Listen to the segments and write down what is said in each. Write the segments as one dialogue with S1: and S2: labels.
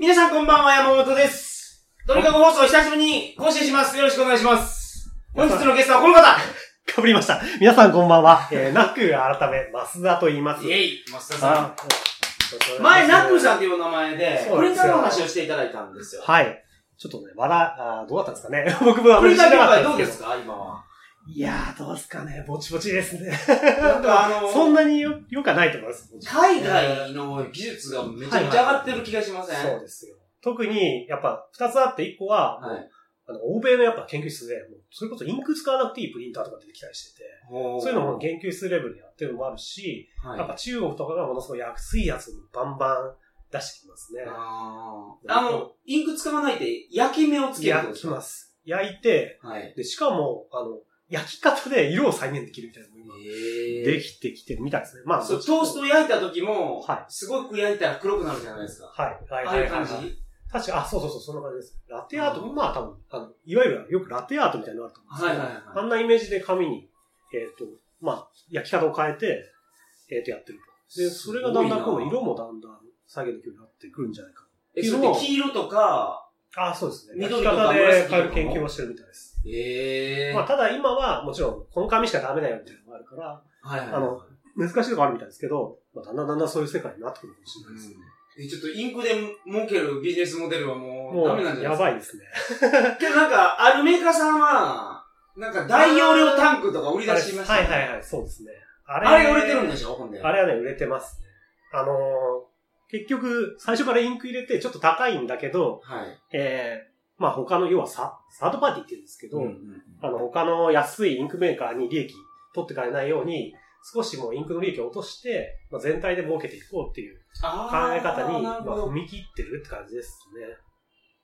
S1: 皆さんこんばんは、山本です。とにかく放送久しぶりに更新します。よろしくお願いします。本日のゲストはこの方
S2: かぶりました。皆さんこんばんは。えー、ナック改め、増田と言います。
S1: イェイマスターさん。
S2: あ
S1: 前、ナックルさんっていう名前で、
S2: そうですよ
S1: プリンターの話をしていただいたんですよ。
S2: はい。ちょっとね、まだ、あーどうだったんですかね。僕もあ
S1: プリンター業界
S2: ん
S1: どうですか？今は。
S2: いやー、どうですかね。ぼちぼちですね。
S1: なんかあの、
S2: そんなによ、よくはないと思います。
S1: 海外の技術がめちゃめちゃ上がってる気がしません？
S2: そうですよ。特に、やっぱ、二つあって、一個は、
S1: はい。
S2: あの、欧米のやっぱ研究室で、もうそれこそインク使わなくていいプリンターとか出てきたりしてて、そういうのも研究室レベルでやってるのもあるし、
S1: はい
S2: やっぱ中国とかがものすごい安いやつをバンバン出してきますね。
S1: あーあの、インク使わないで焼き目をつける
S2: 焼きます。焼いて、
S1: はい。
S2: で、しかも、あの、焼き方で色を再現できるみたいなのも今、
S1: へ
S2: できてきてるみたいですね。まあ、
S1: そう、トースト焼いた時も、
S2: はい
S1: すごく焼いたら黒くなるじゃないですか。
S2: はい。はい。
S1: ああ
S2: はいいう
S1: 感じ？
S2: 確か、あ、そうそうそう、そんな感じです。ラテアート、まあ多分、あの、いわゆるよくラテアートみたいなのあると思うんですけど、
S1: はいはいはい
S2: あんなイメージで紙に、えっ、と、まあ、焼き方を変えて、えっ、と、やってると。で、それがだんだん今度色もだんだん再現できるようになってくるんじゃないか
S1: え、それで黄色とか、
S2: あ、そうですね。焼
S1: 緑
S2: で変える研究もしてるみたいです。
S1: ええ
S2: まあ、ただ今は、もちろん、この紙しかダメだよみたいなのがあるから、
S1: はいはいはい。
S2: あの難しいとこあるみたいですけど、まあ、だんだんだんだんそういう世界になってくるかもしれないですね。
S1: え、ちょっとインクで儲けるビジネスモデルはもうダメなんじゃないですか？
S2: やばいですね。
S1: けどなんか、あるメーカーさんは、なんか大容量タンクとか売り出しました
S2: は
S1: ね
S2: いはいはい、そうですね。あ
S1: あれが売れてるんでしょほんで。
S2: あれはね、売れてますね。あのー結局、最初からインク入れてちょっと高いんだけど、
S1: はい。
S2: えー、まあ他の、要はササードパーティーって言うんですけど、
S1: うんうん
S2: あの、他の安いインクメーカーに利益取ってかれないように、少しもうインクの利益を落として、まあ、全体で儲けていこうっていう考え方に、まあ、踏み切ってるって感じですね。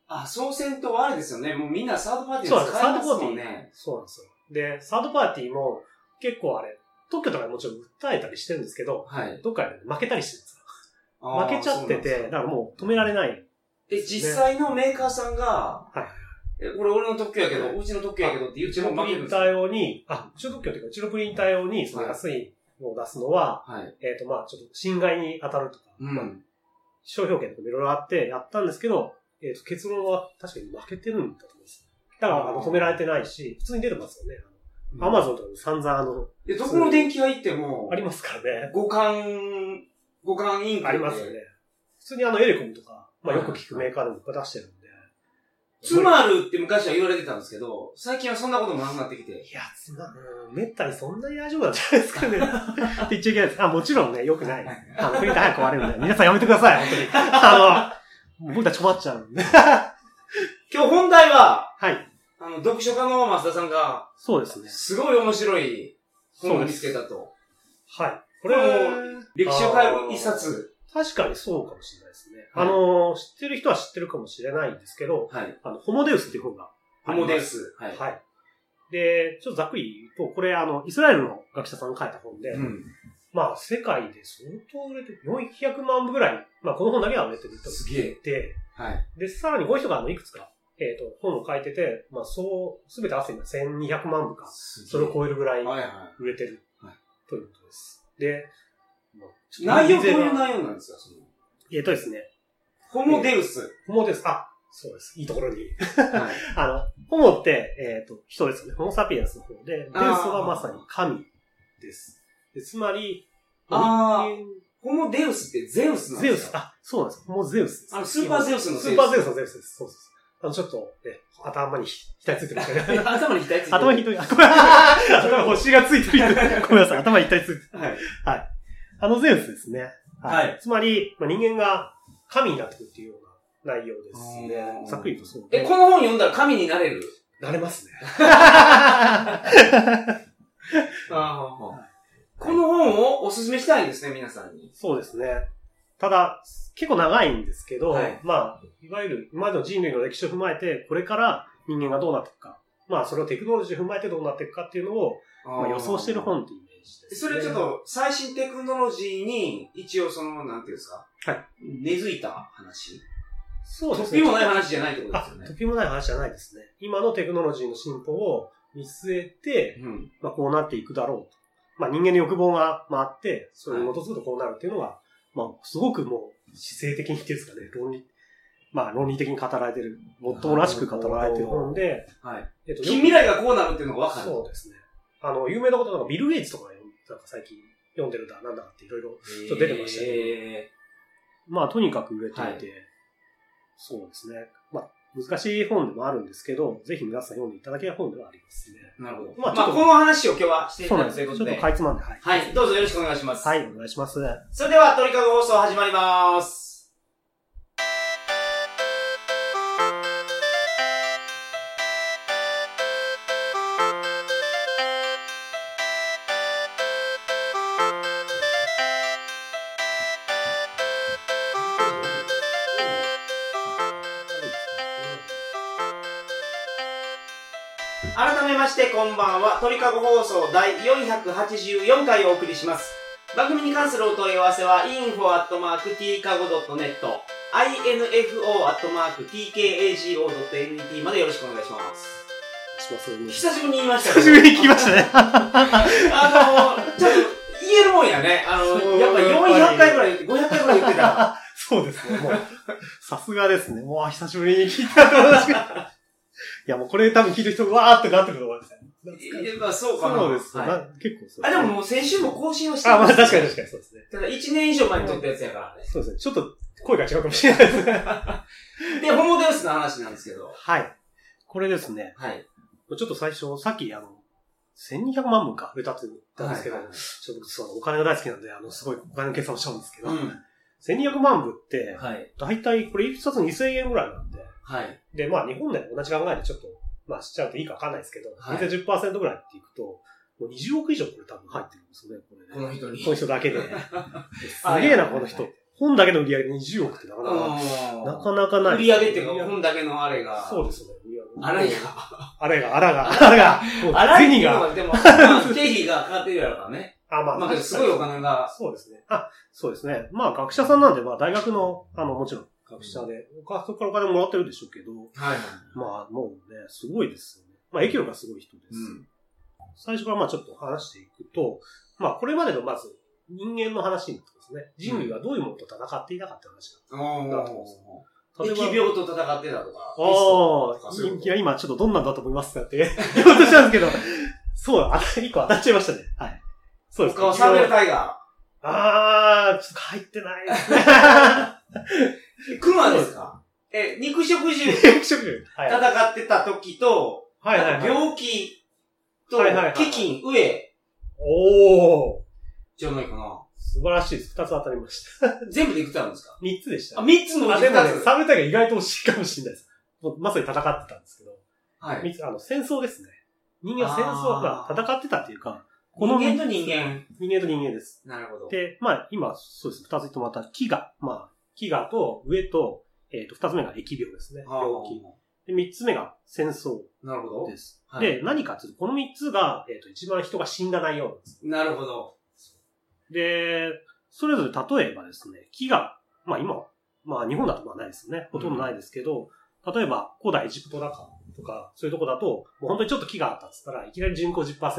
S1: あ、そうせんとあれですよね。もうみんなサードパーティー使いますもんね。
S2: そうなんですよ。で、サードパーティーも結構あれ、特許とかもちろん訴えたりしてるんですけど、
S1: はい。
S2: どっかで負けたりしてるんです負けちゃってて、だからもう止められない。
S1: え、実際のメーカーさんが、
S2: はい
S1: え、これ俺の特許やけど、うちの特許やけどって言
S2: うちのプリンター用に、あ、うちの特許というか、うちのプリンター用に、その安いのを出すのは、
S1: はい。
S2: えっ、と、まあちょっと侵害に当たるとか、
S1: う
S2: まあ
S1: ん。
S2: 商標権とかもいろいろあってやったんですけど、えっ、と、結論は確かに負けてるんだと思います。だから、あの、止められてないし、普通に出てますよね。アマゾンとかで散々あの、
S1: いや、どこの電気屋行っても
S2: あ、りますからね。
S1: 五感、五感インク
S2: ありますよね。普通にあの、エレコムとか、まあよく聞くメーカーでもいっぱい出してるんで。
S1: つまるって昔は言われてたんですけど、最近はそんなこともなくなってきて。
S2: いや、つま、うん、めったにそんなに大丈夫なんじゃないですかね。って言っちゃいけないです。あ、もちろんね、良くない。あの、プリンター早く壊れるんで、皆さんやめてください、本当に。あの、僕たち困っちゃうんで。
S1: 今日本題は、
S2: はい。
S1: あの、読書家の増田さんが、
S2: そうですね。
S1: すごい面白い本を見つけたと。
S2: はい。こ
S1: こ
S2: れ
S1: れ歴史を変える一冊。
S2: 確かにそうかもしれないですね。
S1: はい
S2: あの、知ってる人は知ってるかもしれないんですけど、
S1: はい。
S2: あの、ホモデウスっていう本があります。
S1: ホモデウス。はい。
S2: はい。で、ちょっとざっくり言うと、これあの、イスラエルの学者さんが書いた本で、
S1: うん。
S2: まあ、世界で相当売れてる、400万部ぐらい、まあ、この本だけは売れてると
S1: すげえ
S2: て、
S1: はい。
S2: で、さらにこの人があの、いくつか、えっ、と、本を書いてて、まあ、そう、すべて合わせて1200万部か、それを超えるぐらい
S1: はいは
S2: 売れてる、
S1: はい
S2: ということです。で。
S1: 内容どういう
S2: 容
S1: 内容なんですかその？
S2: えっ、とですね、
S1: ホモデウス。
S2: ホモです。あ、そうです。いいところに。
S1: はい。
S2: あの、ホモって、えっ、と、人ですよね。ホモサピエンスの方で、デウスはまさに神です。でつまり、
S1: あホモデウスってゼウスなん
S2: 間ゼウス、
S1: ですか
S2: あ、そうなんです。ホモゼウスです。
S1: あのスーパーゼウスのゼウス
S2: スーパーゼウスのゼウスです。そうそうそう。あの、ちょっと、ね、頭に額ついてるす
S1: 頭に額ついてる。
S2: 頭に一人、あ、ごめん頭に星がついてる。ごめんなさい。頭に一体ついてる。
S1: はい。
S2: あのゼウスですね。
S1: はい
S2: つまり、まあ、人間が神になってくるっていうような内容です
S1: う
S2: ね。
S1: ん
S2: ざっくりとそう
S1: え、
S2: で。
S1: この本読んだら神になれる？
S2: なれますね。
S1: ああ。この本をおすすめしたいんですね、皆さんに。
S2: そうですね。ただ、結構長いんですけど、
S1: はい
S2: まあ、いわゆる今までの人類の歴史を踏まえて、これから人間がどうなっていくか、まあ、それをテクノロジーを踏まえてどうなっていくかっていうのを、まあ、予想してる本っていうイメージです、
S1: それちょっ、と、最新テクノロジーに、一応その、なんていうんですか？
S2: はい。
S1: 根付いた話？
S2: そうですね。
S1: 突飛もない話じゃないってことです
S2: あ
S1: よ、ね。
S2: 時もない話じゃないですね。今のテクノロジーの進歩を見据えて、
S1: うん。
S2: まあ、こうなっていくだろうと。まあ、人間の欲望がまああって、それに基づくとこうなるっていうのが、まあ、すごくもう、姿勢的にっていうんですかね、論理、まあ論理的に語られてる、もっともらしく語られてる本で、
S1: はい。
S2: えっと、
S1: 近未来がこうなるっていうのがわかる。
S2: そうですね。あの、有名なことなんかビル・ゲイツとかねなんか最近読んでるんだ、なんだっていろいろ、出てましたね
S1: ね。
S2: まあとにかく売れていて、
S1: はい
S2: そうですね。まあ難しい本でもあるんですけど、ぜひ皆さん読んでいただける本ではありますね。
S1: なるほど。
S2: まあ
S1: まあ、この話を今日はしていただくということで。
S2: とかいつまんで、はい。
S1: はい。どうぞよろしくお願いします。
S2: はい、お願いします。
S1: それでは、鳥かご放送始まります。こんばんは鳥かご放送第484回をお送りします番組に関するお問い合わせは info.tkago.net info.tkago.net までよろしくお願いします。久しぶりに言いました
S2: 久しぶりに聞きましたね。
S1: あのちょっと言えるもんやねあのやっぱ400回ぐらい言って500回ぐらい言ってた
S2: そうですね、もう。さすがですね。もう久しぶりに聞いたいや、もうこれ多分聞いてる人、わーってなってくると思いますね。
S1: いやまあそうかな
S2: そうです、
S1: はい
S2: な結構そう
S1: あでももう先週も更新をして
S2: あ、まあ確かに確かにそうですね。
S1: ただ1年以上前に撮ったやつやからね
S2: そうですね。ちょっと声が違うかもしれないですね。
S1: でホモデウスの話なんですけど
S2: はい。これですね。
S1: はい
S2: ちょっと最初、さっき、あの、1200万分か売れたって言ったんですけど、
S1: はい
S2: ちょっと僕そうお金が大好きなんで、あの、すごいお金の計算をしちゃうんですけど、
S1: うん
S2: 1200万部って、
S1: はい。
S2: だいたいこれ一冊2000円ぐらいなんで、
S1: はい。
S2: で、まあ日本で同じ考えでちょっと、まあしちゃうといいかわかんないですけど、
S1: はい
S2: 大体10%ぐらいっていくと、もう20億以上これ多分入ってるんですよね、これね。
S1: この人に。
S2: この人だけで。す
S1: はい
S2: げえな、この人。本だけの売り上げ20億ってなかなか、なかなかない。
S1: 売り上げっていうか、本だけのあれが。
S2: そうですね。
S1: あれが。
S2: あれが、あらが、あらが、
S1: あら
S2: 銭が。
S1: が。でも、まあ経費がかかってるやろからね。
S2: あ、まあ、
S1: まあ、すごいお金が。
S2: そうですね。あ、そうですね。まあ、学者さんなんで、まあ、大学の、あの、もちろん、学者で、お母さんからお金もらってるでしょうけど、
S1: はい。
S2: まあ、もうね、すごいですよね。まあ、影響力がすごい人です。
S1: うん。
S2: 最初からまあ、ちょっと話していくと、まあ、これまでのまず、人間の話になってますね。人類がどういうものと戦っていたかって話
S1: お
S2: だと思うんです
S1: ー。
S2: 例えば
S1: 疫病と戦ってたとか。
S2: ああ、いや、今ちょっとどんなんだと思いますかって言おうとしたんですけど、そうだ、あ一個当たっちゃいましたね。はい。そうです
S1: と他はサーベルタイガ
S2: あー、ちょっと入ってないですね。
S1: ー。クマですかえ、肉食獣
S2: 肉食獣。はい。はい
S1: 戦ってた時と、
S2: はいはい。
S1: 病気と、
S2: はいはいはい
S1: 飢饉、飢え、
S2: おー。
S1: じゃないかな。
S2: 素晴らしいです。二つ当たりました。
S1: 全部でいくつあるんですか？
S2: 三つでした
S1: あ、
S2: ね。
S1: 三つのう
S2: あ、
S1: ち
S2: でもね
S1: 二、つ。
S2: サブタイが意外と惜しいかもしれないです。まさに戦ってたんですけど。
S1: はい。
S2: 三つ、あの、戦争ですね。人間は戦争は戦ってたっていうか、
S1: 人間と人間。
S2: 人間と人間です。
S1: なるほど。
S2: で、まあ、今、そうです。二つ言ってもらった飢餓。まあ、飢餓と上と、えっ、と、二つ目が疫病ですね。
S1: あ
S2: 病気。で、三つ目が戦争
S1: ーなるほど。
S2: です。
S1: はい
S2: で、何かっていうと、この三つが、えっ、と、一番人が死んだ内容なんです。
S1: なるほど。
S2: で、それぞれ例えばですね、飢餓。まあ今は、まあ日本だとまあないですよね。ほとんどないですけど、例えば古代エジプトだかとか、そういうとこだと、もう本当にちょっと飢餓あったっつったらいきなり人口10%が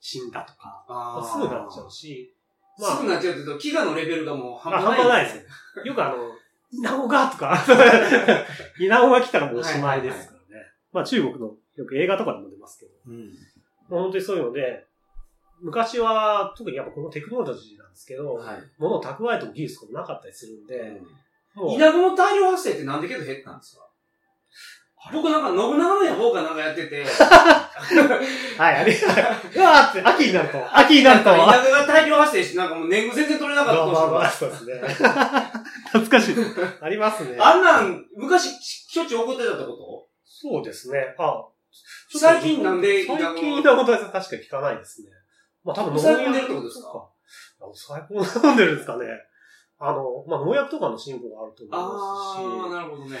S2: 死んだとか、ま
S1: あ
S2: すぐなっちゃうし、まあ
S1: すぐなっちゃうけど、飢餓のレベルがもう半
S2: あ
S1: 端ない。
S2: 半端ないですよ。よくあの、稲子がとか、稲子が来たらもうおしまいですからね。まあ中国のよく映画とかでも出ますけど、
S1: うん。
S2: もう本当にそういうので、昔は特にやっぱこのテクノロジーなんですけど、
S1: はい。
S2: 物を蓄えても技術とかもなかったりするんで、もう
S1: 稲子の大量発生ってなんでけど減ったんですか？僕なんか信長の野望かなんかやってて、
S2: はい、あれ、うわーって、秋になると、秋になると、
S1: なんか稲子が大量発生して、なんかもう年貢全然取れなかった
S2: まあまあそうですね。懐かしい。ありますね。
S1: あんなん、昔しょっちゅう起こってたってこ
S2: そうですね。あ
S1: 最近なんで
S2: 最近のことは確かに聞かないですね。まあ多分
S1: 抑え込んでるってことですか？
S2: か抑え込んでるんですかね。あの、まあ農薬とかの進歩があると思いますし、
S1: なるほどね。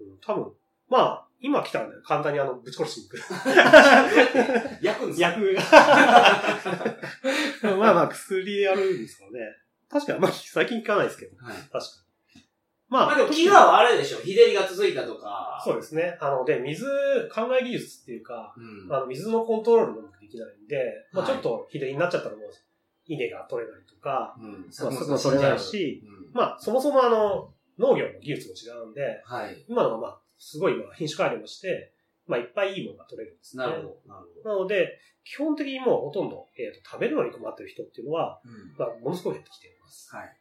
S2: うん多分、まあ、今来たらね、簡単にあの、ぶち殺しに行く。
S1: 焼くんですか？
S2: 薬が。まあまあ、薬でやるんですかね。確かに、まあ、最近聞かないですけど。
S1: はい。
S2: 確かに。まあ、
S1: まあでも飢餓はあれでしょ日照りが続いたとか。
S2: そうですね。あの、で、水、考え技術っていうか、
S1: うん。
S2: あの、水のコントロールもできないんで、まあ
S1: はい
S2: ちょっと日照りになっちゃったらもう、稲が取れないとか、
S1: うん。
S2: まあ、すぐ取れないし、
S1: うん
S2: まあ、そもそもあの、農業の技術も違うんで、
S1: はい。
S2: 今のはまあ、すごい今品種改良もして、まあ、いっぱいいいものが取れるんですね。
S1: なるほど。なるほど。
S2: なので、基本的にもうほとんど、えっ、と、食べるのに困ってる人っていうのは、
S1: うん。
S2: まあ、ものすごい減ってきています。
S1: はい。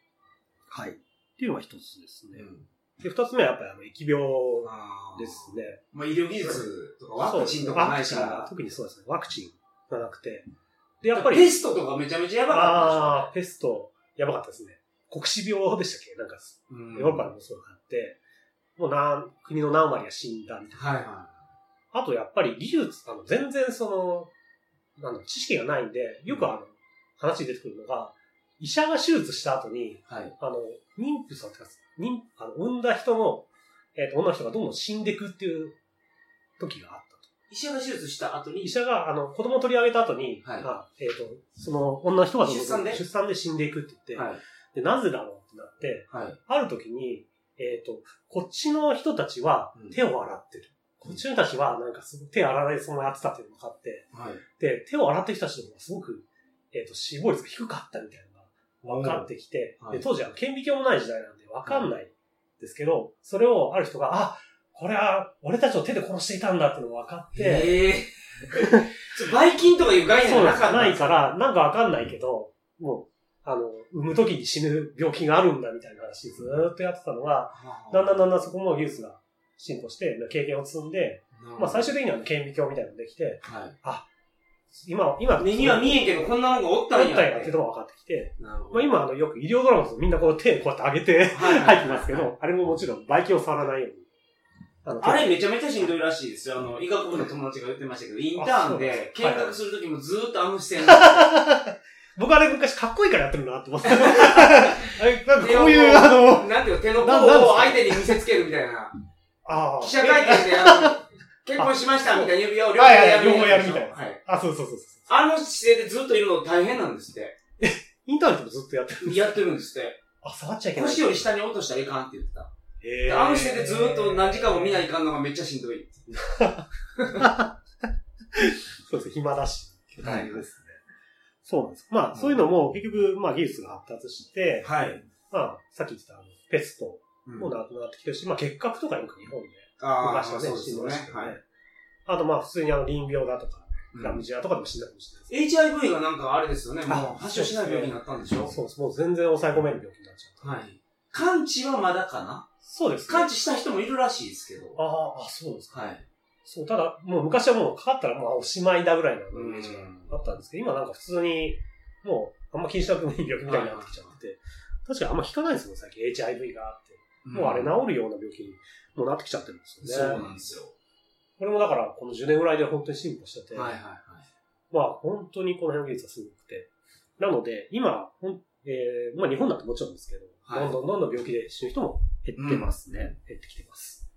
S2: はい。っていうのが一つですね。
S1: うん。
S2: で、二つ目はやっぱりあの、疫病
S1: あー
S2: ですね。
S1: まあ、医療技術とかワクチンとかないし。
S2: 特にそうですね。ワクチンがなくて。で、やっぱり、
S1: ペストとかめちゃめちゃやばか
S2: ああー、
S1: っ
S2: ペスト、やばかったですね。黒死病でしたっけ？なんか、ヨーロッパでもそうがあって、もう何、国の何割が死んだみたいな。
S1: はいは
S2: あとやっぱり技術、あの、全然その、なんだ、知識がないんで、よくあの、話に出てくるのが、医者が手術した後に、
S1: い。はい。
S2: あの、妊婦さんとか、妊、あの、産んだ人の、えっ、と、女の人がどんどん死んでいくっていう時があったと。
S1: 医者が手術した後に？
S2: 医、者が、あの、子供を取り上げた後に、
S1: はい
S2: あえっ、と、その女の人が
S1: 出産で
S2: 死んでいくって言って、
S1: はい。
S2: で、なぜだろうってなって、
S1: はい。
S2: ある時に、えっ、と、こっちの人たちは
S1: うん。
S2: 手を洗ってる。こっちの人たちはなんかすごい手洗わないそのやってたっていうのが分かって、
S1: はい。
S2: で、手を洗ってる人たちの方がすごく、えっ、と、死亡率が低かったみたいなのが分かってきて、
S1: はい。
S2: で、当時は顕微鏡もない時代なんで分かんないですけど、それをある人が、あ、これは俺たちを手で殺していたんだっていうのが分かって、
S1: へえ。ちょばい菌とかいう概念がなかった。
S2: ないから、なんかわかんないけど、もう、あの、産む時に死ぬ病気があるんだみたいな話ずーっとやってたのが、だんだんだんだんそこも技術が進歩して、経験を積んで、まあ最終的には顕微鏡みたいなのができて、
S1: は
S2: 今、今、
S1: い。目には見えんけど、こんなのがおったんや。
S2: あったんやっていうのが分かってきて。まあ今、あの、よく医療ドラマとみんなこう手こうやって上げて
S1: はい
S2: 入ってますけど、あれももちろん、ばい菌を触らないように。あ
S1: れめちゃめちゃしんどいらしいですよ。あの、医学部の友達が言ってましたけど、インターンで見学するときもずーっとあの視線で
S2: 僕あれ昔かっこいいからやってるなって思って。あれ、なんかこういう、あの、
S1: なんていうの、手の甲を相手に見せつけるみたいな。
S2: ああ。
S1: 記者会見で、あの、結婚しましたみたいな指輪を両方やる
S2: 両方やるみたいな
S1: はい。
S2: あ、そうそうそうそう。
S1: あの姿勢でずっといるの大変なんですって。
S2: インターネットもずっとやってる。
S1: やってるんですって。
S2: あ、触っちゃいけない。
S1: 腰より下に落としたらいかんって言ってた。
S2: へー
S1: あの姿勢でずーっと何時間も見ないかんのがめっちゃしんどい。
S2: そうですね、暇だし。
S1: はい
S2: ですね。そうなんです。まあ、そういうのも結局、まあ技術が発達して、
S1: はい。
S2: まあ、さっき言ってたあのペスト
S1: うん
S2: もなくなってきてるし、まあ結核とかよく日本で
S1: ああ、
S2: 昔はね、死ん
S1: で
S2: ました。ね。
S1: はい。
S2: あとまあ普通にあの淋病だとか、
S1: うん
S2: ラムジアとかでも死んだかもしれないです。
S1: HIV がなんかあれですよね、も
S2: あ
S1: う発症しない病気になったんでしょ？
S2: そうです。もう全然抑え込める病気になっちゃう。
S1: はい。完治はまだかな？
S2: そうです、ね。
S1: 完治した人もいるらしいですけど。
S2: ああ、あそうですか。
S1: はい。
S2: そう、ただ、もう昔はもうかかったらもうおしまいだぐらいのイメージが
S1: うん
S2: あったんですけど、今なんか普通に、もうあんま気にしなくてもいい病気みたいになってきちゃってて、確かにあんま聞かないですもん、最近 HIV があって。もうあれ治るような病気にもうなってきちゃってるんです
S1: そう
S2: よね。
S1: なんですよ。
S2: これもだから、この10年ぐらいで本当に進歩してて、
S1: はいはいはい。
S2: まあ本当にこの辺の技術はすごくて。なので、今、ほんえー、まあ日本だともちろんですけど、
S1: はい
S2: どんどんどんどん病気で死ぬ人も減ってますね。減ってきてます。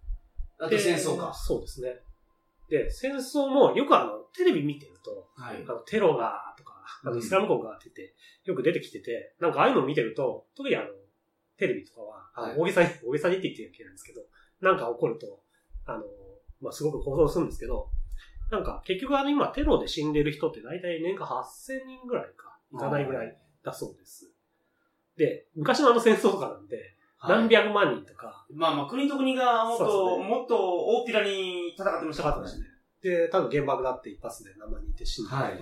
S1: あと
S2: で
S1: 戦争か。
S2: そうですね。で、戦争もよくあの、テレビ見てると、
S1: はい
S2: あ。のテロが、とか、あのイスラム国がってて、よく出てきてて、なんかああいうのを見てると、特にあの、テレビとかは、あの
S1: はい
S2: 大げさに、大げさにって言ってるわけなんですけど、なんか起こると、あの、まあ、すごく行動するんですけど、なんか結局あの今テロで死んでる人って大体年間8000人ぐらいか、いかないぐらいだそうです。で、昔のあの戦争とかなんで、
S1: はい
S2: 何百万人とか、
S1: まあまあ、国と国がもっと、
S2: です
S1: もっと大っぴらに戦ってましたからね。
S2: で、多分原爆だって一発で何万人いて死んだ
S1: はい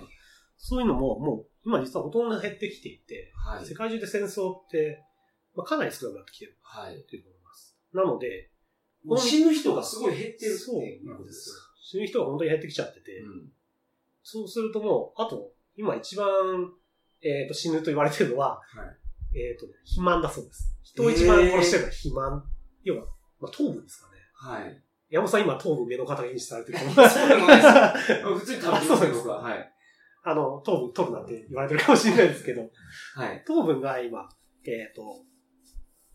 S2: そういうのももう今実はほとんど減ってきていて、
S1: はい
S2: 世。界中で戦争って、まあ、かなり少なくなってきてる
S1: はい。
S2: というと思います。なので、
S1: 死ぬ人がすごい減ってるって
S2: そう
S1: いう
S2: なんで
S1: ことですす。
S2: 死ぬ人が本当に減ってきちゃってて、
S1: うん
S2: そうするともう、あと、今一番、えっ、と、死ぬと言われてるのは、
S1: はい。
S2: えっ、とね、肥満だそうです。人を一番殺してるのは肥満。要は、まあ、糖分ですかね。
S1: はい。
S2: 山本さん今糖分目の肩にされてると思います。
S1: そうでもないです。普通に食べてます
S2: あそうです
S1: 僕は。はい。
S2: あの、糖分取るなんて言われてるかもしれないですけど、
S1: はい。
S2: 糖分が今、えっ、と、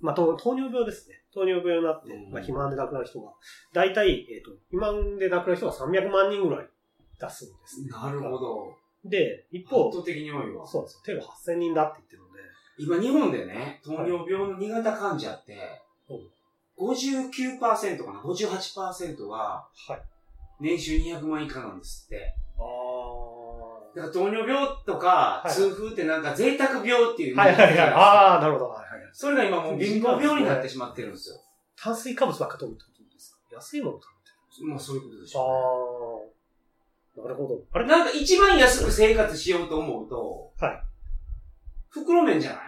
S2: まあ、糖糖尿病ですね。糖尿病になって、
S1: うん
S2: まあ、肥満で亡くなる人が、大体、えっ、と、肥満で亡くなる人が300万人ぐらい出すんですね。
S1: なるほど。
S2: で、一方
S1: 圧、倒的に多いわ。
S2: そうなんですよ。テロ8000人だって言ってるので、
S1: 今日本でね、糖尿病の2型患者って
S2: うん、
S1: 59%かな ?58% は
S2: はい。
S1: 年収200万以下なんですって。
S2: あ
S1: だから糖尿病とか
S2: はい
S1: 痛風ってなんか贅沢病っていう
S2: あ。はいはいはい。
S1: あ
S2: ああ、なるほど。はいはいはい。
S1: それが今もう人工病になってしまってるんですよ。
S2: 炭水化物ばっか取るってことですか？安いもの食べて
S1: まあそういうことでし
S2: る。
S1: ょ
S2: ああ。なるほど。あれ？
S1: なんか一番安く生活しようと思うと、
S2: はい。
S1: 袋麺じゃない？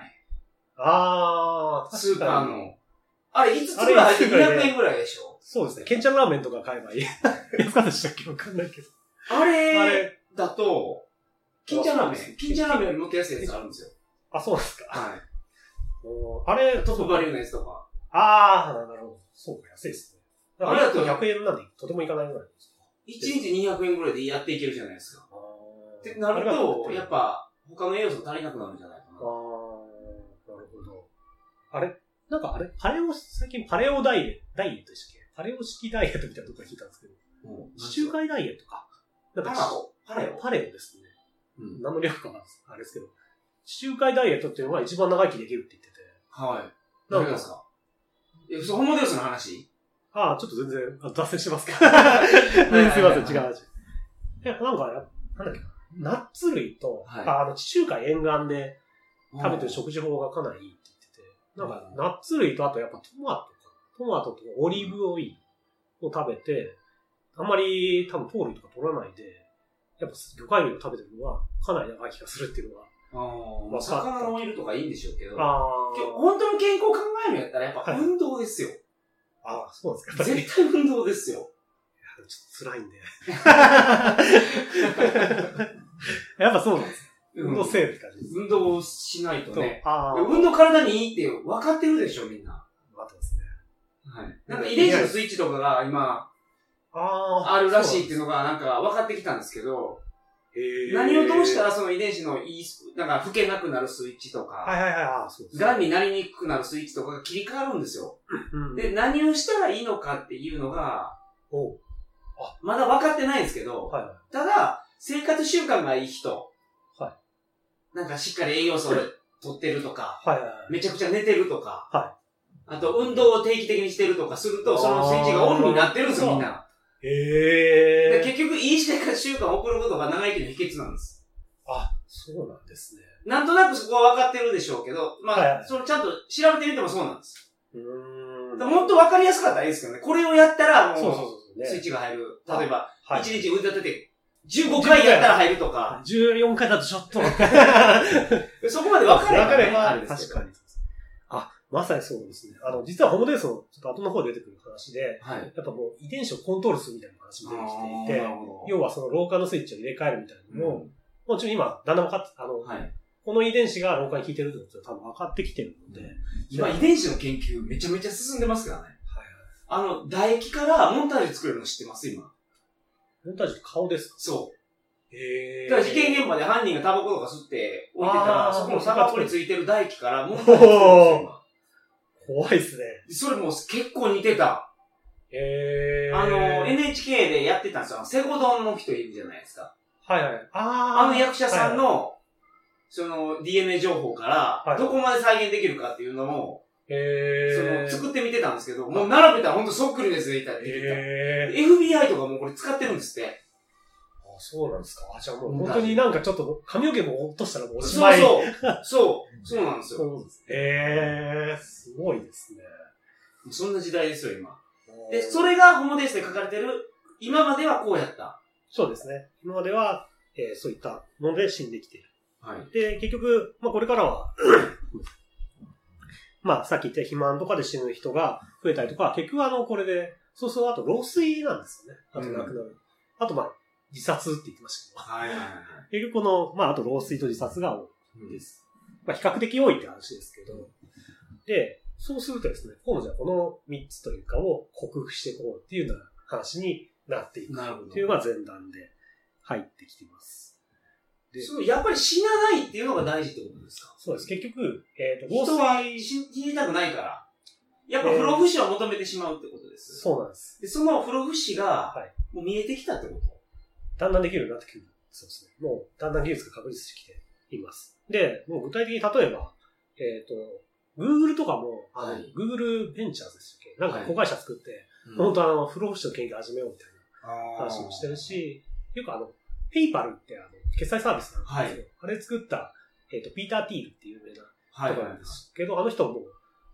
S2: ああ、
S1: スーパー。の。あれ5つぐらい入って
S2: あれ安いぐらい
S1: 200円ぐらいでしょ？
S2: そうですね。ケンちゃんラーメンとか買えばいい。安かったでしたっけわかんないけど。
S1: あれだと、金ちゃんラーメ
S2: あそうです
S1: ン金ちゃんラーメンよりもっと安いやつあるんですよ。
S2: あ、そうですか。
S1: はい。
S2: あれ、
S1: トップバリューのやつとか。
S2: ああ、なるほど。そうか、安いですね。
S1: あれだと
S2: 100円なんでとてもいかないぐらいですか。
S1: 1日200円ぐらいでやっていけるじゃないですか。ってなると、やっ、ぱ、他の栄養素足りなくなるんじゃないか
S2: ああ、なるほど。あれなんかあれ？パレオ、最近パレオダイエット、ダイエットでしたっけ？パレオ式ダイエットみたいなとこ聞いたんですけど、地中海ダイエットか。なんか
S1: パラオ？パレオ。
S2: パレオ？ですね。
S1: うん。
S2: 何の略かはあれですけど、地中海ダイエットっていうのが一番長生きできるって言ってて、
S1: はい。
S2: なん
S1: ですか？え、そホモデウスの話？
S2: ああ、ちょっと全然、あ脱線してますか。すいません、違う話。いや、なんか、なんだっけ？な、ナッツ類と、
S1: はい。
S2: ああの、地中海沿岸で食べてる食事法がかなりなんか、ナッツ類とあとやっぱトマトか、トマトとオリーブオイルを食べて、あんまり多分糖類とか取らないで、やっぱ魚介類を食べてるのはかなり長生きがするっていうのが、
S1: ああ、魚のオイルとかいいんでしょうけど、
S2: あ
S1: 今日本当の健康を考えるんやったらやっぱ
S2: はい
S1: 運動ですよ。
S2: ああ、そうですか。
S1: 絶対運動ですよ。
S2: ちょっと辛いんで。やっぱそうなんですよ。運動せえって感じです。
S1: 運動をしないとね。
S2: ああ、
S1: 運動体にいいって分かってるでしょ、みんな。
S2: 分かってますね。
S1: はい。なんか遺伝子のスイッチとかが今
S2: ああ。
S1: あるらしいっていうのがなんか分かってきたんですけど、何をどうした
S2: ら
S1: らその遺伝子のいい、なんか老けなくなるスイッチとか、
S2: はいはいはい、ああ、そうです。
S1: 癌になりにくくなるスイッチとかが切り替わるんですよ。
S2: うん、
S1: で、何をしたらいいのかっていうのが、
S2: おう
S1: まだ分かってないんですけど、
S2: はいはい。
S1: ただ、生活習慣がいい人、
S2: は
S1: なんかしっかり栄養素を取ってるとか、
S2: はいはいはい。
S1: めちゃくちゃ寝てるとか、
S2: は
S1: あと運動を定期的にしてるとかすると、そのスイッチがオンになってるんですよ、みんな。
S2: へえ。
S1: で結局、いい生活習慣を送ることが長生きの秘訣なんです。
S2: あ、そうなんですね。
S1: なんとなくそこは分かってるでしょうけど、まあ、
S2: はいはい
S1: そのちゃんと調べてみてもそうなんです。
S2: うーん。
S1: でもっと分かりやすかったらいいですけどね。これをやったら、もう、
S2: そうそうそうね。
S1: スイッチが入る。例えば、
S2: はい。
S1: 1日腕立てて、15回やったら入るとか、
S2: 14回だとちょっと。
S1: そこまで分かれば、ね、
S2: 分かれば
S1: あれですけど
S2: 確かに。あ、まさにそうですね。あの、実はホモデースのちょっと後の方で出てくる話で、
S1: はい。
S2: やっぱもう遺伝子をコントロールするみたいな話も出てきていて、
S1: なるほど
S2: 要はその老化のスイッチを入れ替えるみたいなのも、もちろん今、だんだん分かって、あの、
S1: はい。
S2: この遺伝子が老化に効いてるってことは多分分かってきてるので、
S1: 今、遺伝子の研究めちゃめちゃ進んでますからね。
S2: はい
S1: あの、唾液からモンタージュ作れるの知ってます今？
S2: モンタージュって顔ですか？
S1: そう。
S2: へ
S1: だから事件現場で犯人がタバコとか吸って置いてたら、そこのタバコについてる唾液からモンタージュ
S2: 怖いっすね。
S1: でそれも結構似てた。
S2: へー
S1: あの、NHK でやってたんですよ。セゴドンの人いるじゃないですか。
S2: はいはい。あー
S1: あの役者さん
S2: はい
S1: の、その DNA 情報から、
S2: はい
S1: どこまで再現できるかっていうのを、
S2: へ
S1: そ
S2: ー
S1: の作ってみてたんですけど、もう並べたらほんとそっくりですよ、いたって言ってた。
S2: へー
S1: FBI とかもこれ使ってるんですって。
S2: あ、そうなんですか？あ、じゃあもう本当になんかちょっと髪の毛も落としたらもうおし
S1: そう
S2: まい。
S1: そう。そう。そうなんですよ。
S2: そうです。へーすごいですね。
S1: そんな時代ですよ、今。で、それがホモデースで書かれてる、今まではこうやった。
S2: そうですね。今までは、えーそういったもので死んできている。
S1: はい。
S2: で、結局、まあこれからは、まあさっき言った肥満とかで死ぬ人が増えたりとか、結局あの、これで、そうするとあと老衰なんですよね。あと亡くなる。あとまあ、自殺って言ってましたけど。
S1: はいはいはい。
S2: 結局この、まああと老衰と自殺が多いです。まあ比較的多いって話ですけど。で、そうするとですね、今度じゃあこの3つというかを克服していこうっていうような話になっていく
S1: なるほど
S2: っていうのが前段で入ってきています。で
S1: そう、やっぱり死なないっていうのが大事ってことですか？
S2: そうです。結局、えっ、と、老
S1: 人は
S2: 衰、
S1: 死死にたくないから。やっぱ不老不死を求めてしまうってことです。
S2: そうなんです。
S1: で、その不老不死が
S2: はい、
S1: もう見えてきたってこと？
S2: だんだんできるようになってくる。そうですね。もう、だんだん技術が確立してきています。で、もう具体的に例えば、えっ、と、Google とかも、あの、
S1: はい
S2: Google ベンチャーズでしたっけ？なんか子会社作って、
S1: 本
S2: 本当あの、不老不死の研究始めようみたいな
S1: 当
S2: 話もしてる。し、よくあの、ペイパルってあの、決済サービスなんですけど、あれ作った、えっ、と、ピーター・ティールっていう有名な
S1: はい。
S2: とかなんですけど、あの人はもう、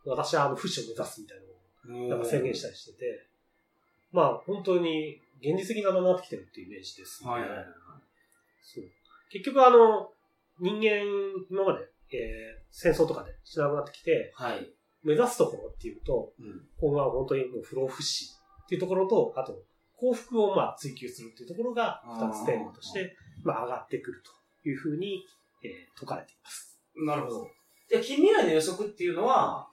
S2: 私はあの、不死を目指すみたいなのをなんか宣言したりしてて、まあ、本当に現実的なものになってきてるっていうイメージです、ね。
S1: はいはいはい。
S2: そう。結局あの、人間、今まで、えー戦争とかでしなくなってきて、
S1: はい。
S2: 目指すところっていうと、
S1: うん。
S2: 今後は本当にもう不老不死っていうところと、あと、幸福をまあ追求するっていうところが、二つテーマとして、まあ上がってくるというふうに、えー、説かれています。
S1: なるほど。じゃあ、近未来の予測っていうのは、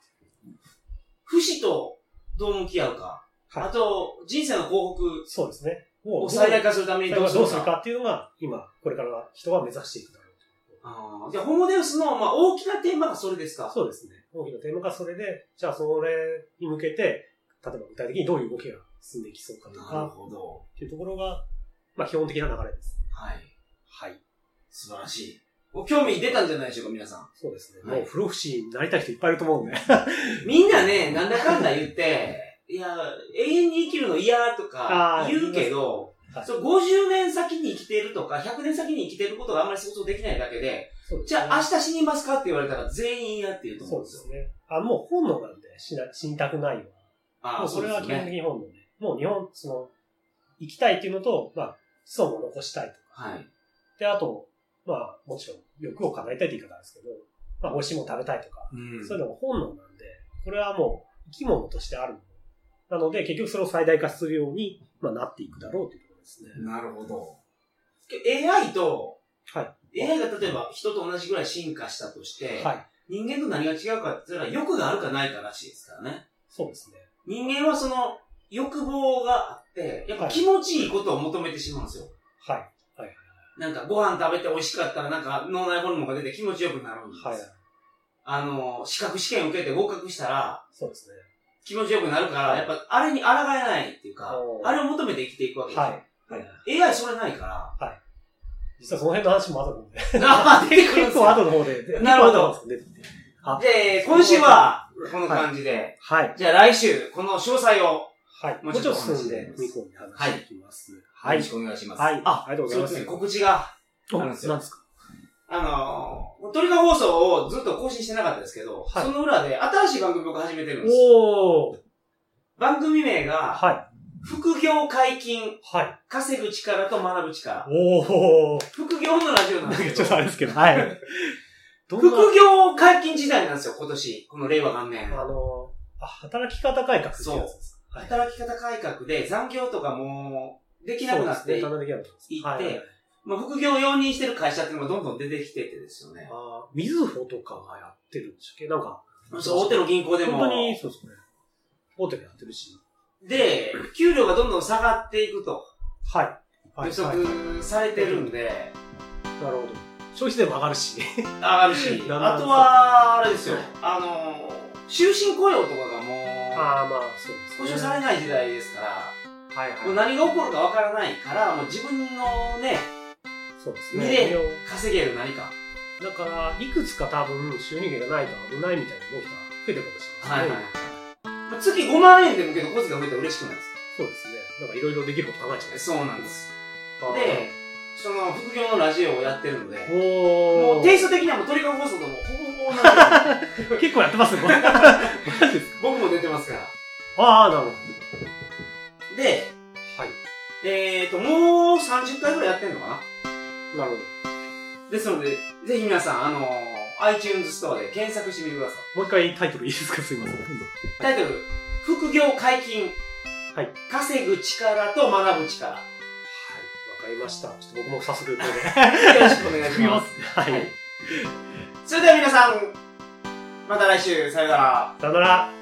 S1: 不死とどう向き合うか。
S2: はい
S1: あと、人生の幸福
S2: そうですね。も
S1: を最大化するためにどうするか。
S2: どうするかっていうのが、今、これから人が目指していくだろう
S1: あーじゃあ、ホモデウスの、まあ、大きなテーマがそれですか？
S2: と。そうですね。大きなテーマがそれで、じゃあそれに向けて、例えば具体的にどういう動きが進んでいきそうかと
S1: なる
S2: か、
S1: ほど。
S2: っていうところが、まあ基本的な流れです。
S1: はい。
S2: はい。
S1: 素晴らしい。ご興味出たんじゃないでしょうか、皆さん。
S2: そうですね。
S1: はい
S2: もう不老不死になりたい人いっぱいいると思うんで。
S1: みんなね、なんだかんだ言って、いや、永遠に生きるの嫌とか言うけど、
S2: はい
S1: そう50年先に生きてるとか、100年先に生きてることがあんまり想像できないだけで、
S2: そうです
S1: じゃあ明日死にますかって言われたら全員嫌って言うと
S2: そう
S1: 思うんですよ。
S2: ですね。あもう本能なんで死な死にたくないわ。
S1: あ
S2: うそれは基本的
S1: ね。
S2: に本能で。もう日本、その、生きたいっていうのと、まあ、子孫を残したいとか。
S1: はい。
S2: で、あと、まあ、もちろん欲を叶えたいって言い方なんですけど、まあ、美味しいもの食べたいとか、
S1: うん
S2: そういうのが本能なんで、これはもう生き物としてあるもの。なので、結局それを最大化するように、まあ、なっていくだろうというところですね。
S1: なるほど。AI と、
S2: はい。
S1: AI が例えば人と同じぐらい進化したとして、
S2: はい。
S1: 人間と何が違うかって言ったら欲があるかないからしいですからね。
S2: そうですね。
S1: 人間はその欲望があって、やっぱ気持ちいいことを求めてしまうんですよ。
S2: はい。
S1: なんかご飯食べて美味しかったらなんか脳内ホルモンが出て気持ちよくなるんです。
S2: はい。
S1: あの、資格試験受けて合格したら
S2: そうですね。
S1: 気持ちよくなるから、
S2: はい
S1: やっぱあれに抗えないっていうかあれを求めて生きていくわけですよ。
S2: はい。はい。
S1: AI それないから、
S2: 実はその辺の話も後の方で。
S1: あー出てくるんです
S2: 結構
S1: よ。
S2: 後の方で。
S1: なるほど
S2: で、
S1: 今週はこの感じで、
S2: はい。
S1: じゃあ来週、この詳細を
S2: はい。
S1: もうちょっと
S2: 進んで、踏み込んで話していきます。はい。
S1: よろしくお願いします。
S2: はい。
S1: あ、
S2: ありがとうございます。
S1: そうですね、告知が、
S2: お
S1: あるんですよ
S2: 何ですか？
S1: あのー、トリカ放送をずっと更新してなかったですけど、
S2: はい
S1: その裏で新しい番組僕始めてるんです。
S2: おー。
S1: 番組名が、
S2: はい。
S1: 副業解禁、
S2: はい。
S1: 稼ぐ力と学ぶ力。
S2: おー。
S1: 副業のラジオなんですけ
S2: ちょっとあ
S1: ど、
S2: れですけど。はい。
S1: 副業解禁時代なんですよ、今年。この令和元年。
S2: あの、あ、働き方改革ってやつですか？はい。
S1: 働き方改革で残業とかもうできなくなっていって
S2: はいはい
S1: まあ、副業を容認してる会社っていうのがどんどん出てきててですよね。
S2: あーみずほとかがやってるんでしたっけ？なんか、
S1: そう大手の銀行でも。
S2: 本当に、そうですね。大手でやってるし。
S1: で、給料がどんどん下がっていくと
S2: はい。はい。
S1: 予
S2: はい
S1: 測されてるんで、
S2: なるほど。消費税も上がるし。
S1: 上がるし、あとは、あれですよ、あの、終身雇用とかがもう、
S2: ああ、まあ、そうですね。
S1: 保証されない時代ですから、
S2: はいはい。
S1: もう何が起こるかわからないから、もう自分のね、
S2: そうですね。
S1: 身で稼げる何か。
S2: だから、いくつか多分収入源がないと危ないみたいな動きが増えてるかもしれないですね。
S1: まあ月5万円でもけど、コツが増えたら嬉しくないです
S2: そうですね。なんかいろいろできること考えちゃう。
S1: そうなんです。で、その副業のラジオをやってるので、
S2: お
S1: もうテイスト的にはもうトリガー放送ともほぼほぼ同じ。
S2: 結構やってますね、これ。
S1: 僕も出てますから。
S2: かああ、なるほど。
S1: で、
S2: はい。
S1: えーと、もう30回ぐらいやってんのかな？
S2: なるほ
S1: ですので、ぜひ皆さん、あのー iTunes ストアで検索してみてください。
S2: ど。もう一回タイトルいいですか？すいません。
S1: タイトル、副業解禁。
S2: はい。
S1: 稼ぐ力と学ぶ力。
S2: かりました。ちょっと僕も早速これで。
S1: ろしくお願いしま。
S2: す。はい。
S1: それでは皆さん、また来週、さよなら。
S2: さよなら。